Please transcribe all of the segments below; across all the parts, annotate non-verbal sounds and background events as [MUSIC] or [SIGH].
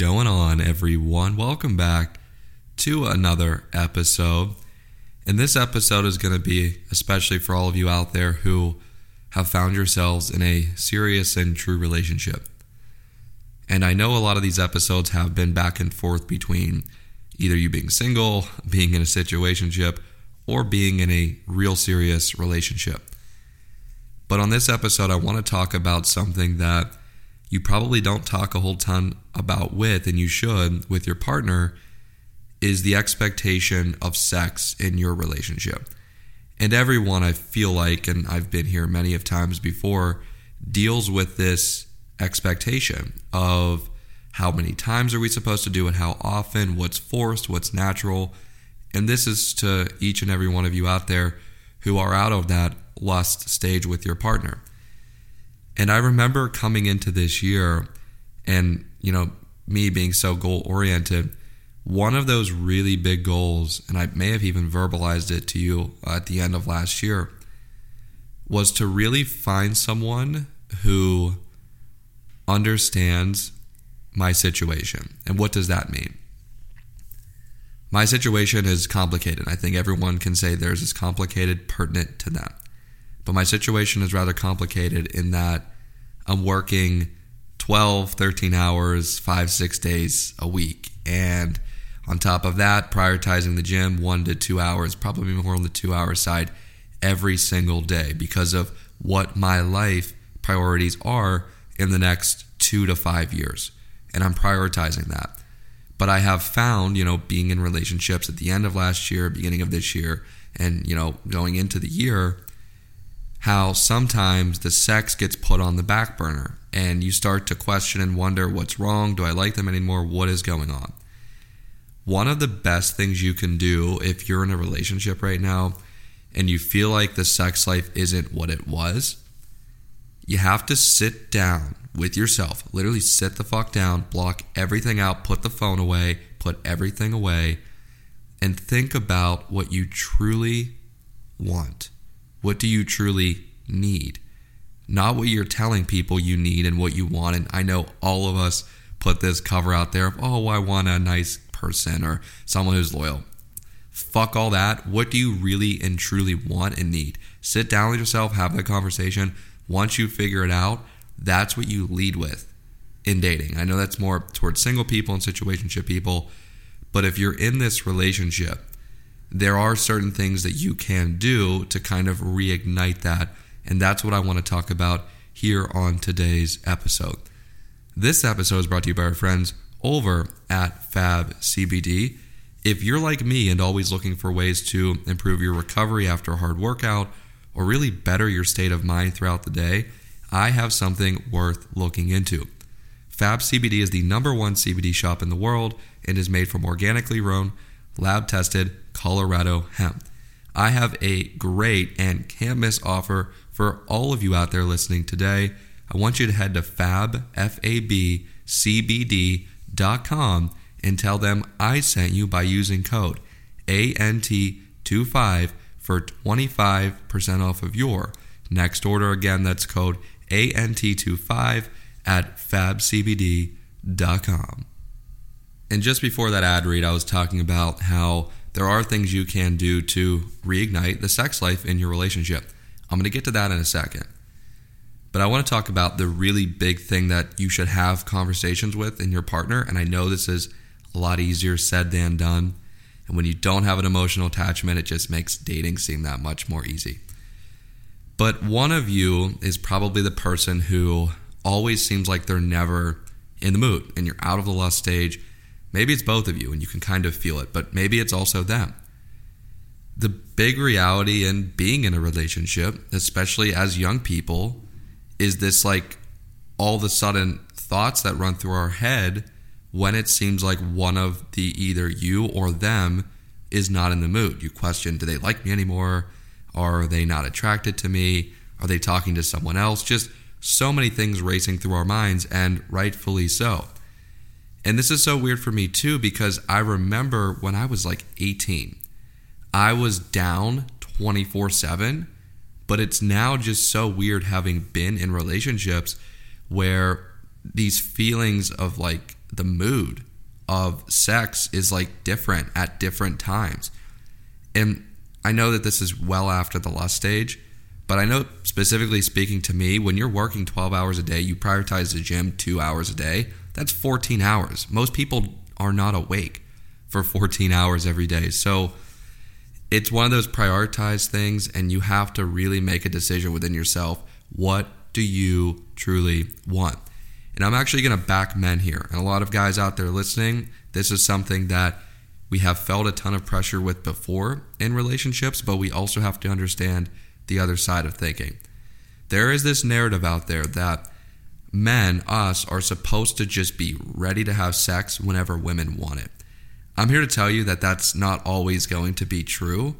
going on, everyone? Welcome back to another episode. And this episode is going to be especially for all of you out there who have found yourselves in a serious and true relationship. And I know a lot of these episodes have been back and forth between either you being single, [LAUGHS] being in a situationship, or being in a real serious relationship. But on this episode, I want to talk about something that you probably don't talk a whole ton about with, and you should with your partner, is the expectation of sex in your relationship. And everyone, I feel like, and I've been here many of times before, deals with this expectation of how many times are we supposed to do it, how often, what's forced, what's natural. And this is to each and every one of you out there who are out of that lust stage with your partner. And I remember coming into this year and, you know, me being so goal oriented, one of those really big goals, and I may have even verbalized it to you at the end of last year, was to really find someone who understands my situation. And what does that mean? My situation is complicated. I think everyone can say theirs is complicated, pertinent to them. But my situation is rather complicated in that I'm working 12, 13 hours, five, six days a week. And on top of that, prioritizing the gym one to two hours, probably more on the two hour side every single day because of what my life priorities are in the next two to five years. And I'm prioritizing that. But I have found, you know, being in relationships at the end of last year, beginning of this year, and, you know, going into the year, how sometimes the sex gets put on the back burner and you start to question and wonder what's wrong? Do I like them anymore? What is going on? One of the best things you can do if you're in a relationship right now and you feel like the sex life isn't what it was, you have to sit down with yourself. Literally sit the fuck down, block everything out, put the phone away, put everything away, and think about what you truly want. What do you truly need? Not what you're telling people you need and what you want. And I know all of us put this cover out there of, oh, I want a nice person or someone who's loyal. Fuck all that. What do you really and truly want and need? Sit down with yourself, have that conversation. Once you figure it out, that's what you lead with in dating. I know that's more towards single people and situationship people, but if you're in this relationship there are certain things that you can do to kind of reignite that. And that's what I want to talk about here on today's episode. This episode is brought to you by our friends over at Fab CBD. If you're like me and always looking for ways to improve your recovery after a hard workout or really better your state of mind throughout the day, I have something worth looking into. Fab CBD is the number one CBD shop in the world and is made from organically grown, lab tested Colorado hemp. I have a great and can't miss offer for all of you out there listening today. I want you to head to fab, F-A-B, CBD.com and tell them I sent you by using code ANT25 for 25% off of your next order. Again, that's code ANT25 at fabcbd.com. And just before that ad read, I was talking about how there are things you can do to reignite the sex life in your relationship. I'm going to get to that in a second. But I want to talk about the really big thing that you should have conversations with in your partner. And I know this is a lot easier said than done. And when you don't have an emotional attachment, it just makes dating seem that much more easy. But one of you is probably the person who always seems like they're never in the mood and you're out of the lust stage Maybe it's both of you and you can kind of feel it, but maybe it's also them. The big reality in being in a relationship, especially as young people, is this like all of sudden thoughts that run through our head when it seems like one of the either you or them is not in the mood. You question, do they like me anymore? Are they not attracted to me? Are they talking to someone else? Just so many things racing through our minds, and rightfully so. And this is so weird for me too because I remember when I was like 18, I was down 24 7, but it's now just so weird having been in relationships where these feelings of like the mood of sex is like different at different times. And I know that this is well after the lust stage, but I know specifically speaking to me, when you're working 12 hours a day, you prioritize the gym two hours a day, that's 14 hours. Most people are not awake for 14 hours every day. So it's one of those prioritized things, and you have to really make a decision within yourself. What do you truly want? And I'm actually going to back men here. And a lot of guys out there listening, this is something that we have felt a ton of pressure with before in relationships, but we also have to understand the other side of thinking. There is this narrative out there that men, us, are supposed to just be ready to have sex whenever women want it. I'm here to tell you that that's not always going to be true.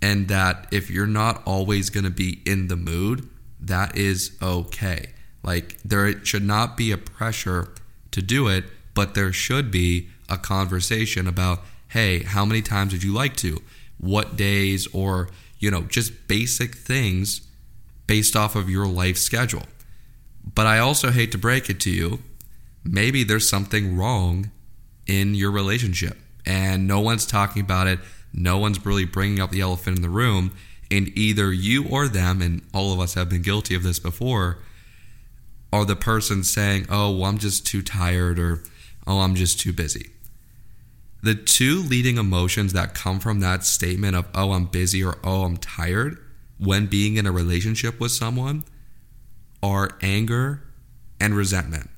And that if you're not always going to be in the mood, that is okay. Like, there should not be a pressure to do it, but there should be a conversation about, hey, how many times would you like to? What days, or, you know, just basic things based off of your life schedule. But I also hate to break it to you, maybe there's something wrong in your relationship and no one's talking about it. No one's really bringing up the elephant in the room. And either you or them, and all of us have been guilty of this before, are the person saying, oh, well, I'm just too tired or oh, I'm just too busy. The two leading emotions that come from that statement of, oh, I'm busy or oh, I'm tired when being in a relationship with someone are anger and resentment.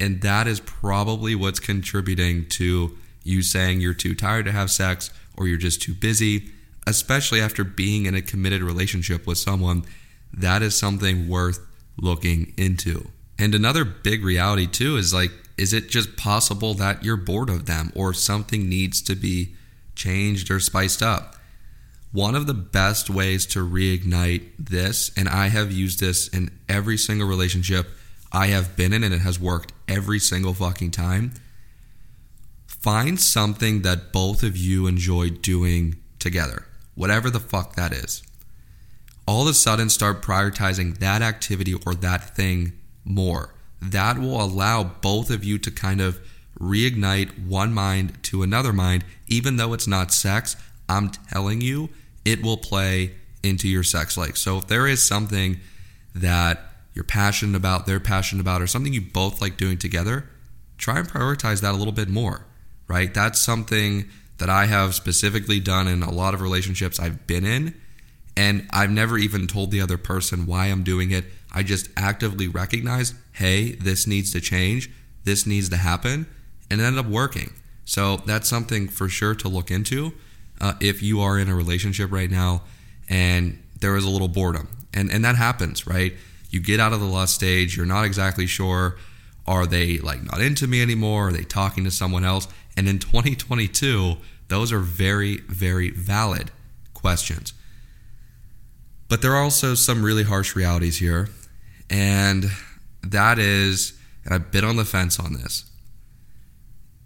And that is probably what's contributing to you saying you're too tired to have sex or you're just too busy, especially after being in a committed relationship with someone, that is something worth looking into. And another big reality, too, is like, is it just possible that you're bored of them or something needs to be changed or spiced up? One of the best ways to reignite this, and I have used this in every single relationship I have been in, and it has worked every single fucking time, Find something that both of you enjoy doing together, whatever the fuck that is. All of a sudden, start prioritizing that activity or that thing more. That will allow both of you to kind of reignite one mind to another mind, even though it's not sex. I'm telling you, it will play into your sex life. So if there is something that you're passionate about, they're passionate about, or something you both like doing together, try and prioritize that a little bit more right? That's something that I have specifically done in a lot of relationships I've been in. And I've never even told the other person why I'm doing it. I just actively recognize, hey, this needs to change, this needs to happen, and it ended up working. So that's something for sure to look into uh, if you are in a relationship right now and there is a little boredom. And, and that happens, right? You get out of the lust stage, you're not exactly sure are they like not into me anymore? Are they talking to someone else? And in 2022, those are very, very valid questions. But there are also some really harsh realities here. And that is, and I've been on the fence on this.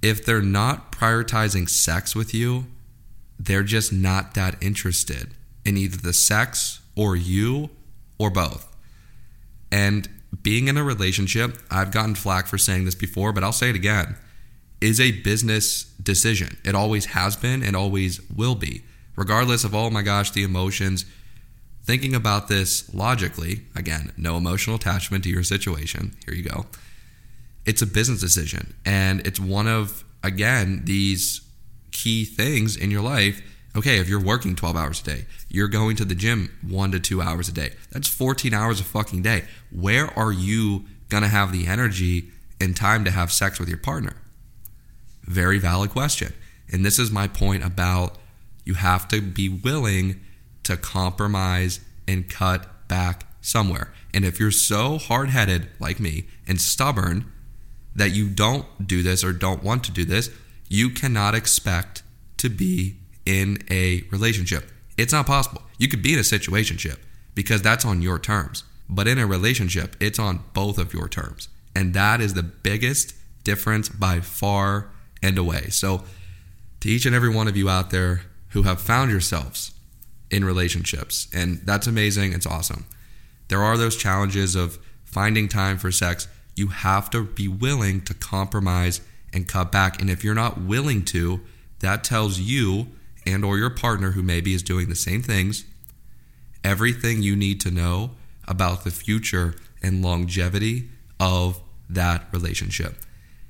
If they're not prioritizing sex with you, they're just not that interested in either the sex or you or both. And being in a relationship, I've gotten flack for saying this before, but I'll say it again, is a business decision. It always has been and always will be. Regardless of, oh my gosh, the emotions, thinking about this logically, again, no emotional attachment to your situation. Here you go. It's a business decision. And it's one of, again, these key things in your life okay, if you're working 12 hours a day, you're going to the gym one to two hours a day. That's 14 hours a fucking day. Where are you going to have the energy and time to have sex with your partner? Very valid question. And this is my point about you have to be willing to compromise and cut back somewhere. And if you're so hard headed like me and stubborn that you don't do this or don't want to do this, you cannot expect to be in a relationship. It's not possible. You could be in a situationship because that's on your terms. But in a relationship, it's on both of your terms. And that is the biggest difference by far and away. So, to each and every one of you out there who have found yourselves in relationships, and that's amazing, it's awesome. There are those challenges of finding time for sex. you have to be willing to compromise and cut back. And if you're not willing to, that tells you and or your partner who maybe is doing the same things everything you need to know about the future and longevity of that relationship.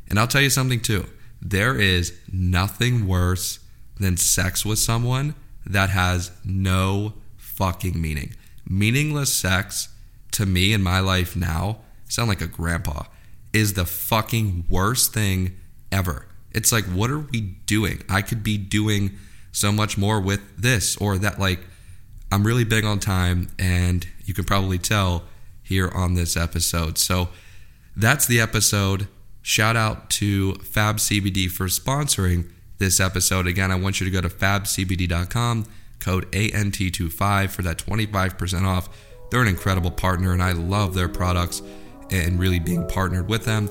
And I'll tell you something too. There is nothing worse than sex with someone that has no fucking meaning. Meaningless sex to me in my life now, sound like a grandpa, is the fucking worst thing ever. It's like, what are we doing? I could be doing so much more with this or that. Like, I'm really big on time, and you can probably tell here on this episode. So, that's the episode. Shout out to Fab CBD for sponsoring this episode. Again, I want you to go to fabcbd.com, code ANT25 for that 25% off. They're an incredible partner, and I love their products and really being partnered with them.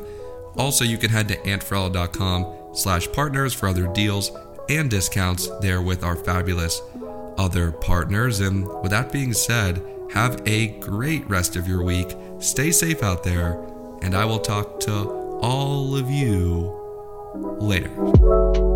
Also, you can head to antferrella.com slash partners for other deals and discounts there with our fabulous other partners. And with that being said, have a great rest of your week. Stay safe out there, and I will talk to all of you later.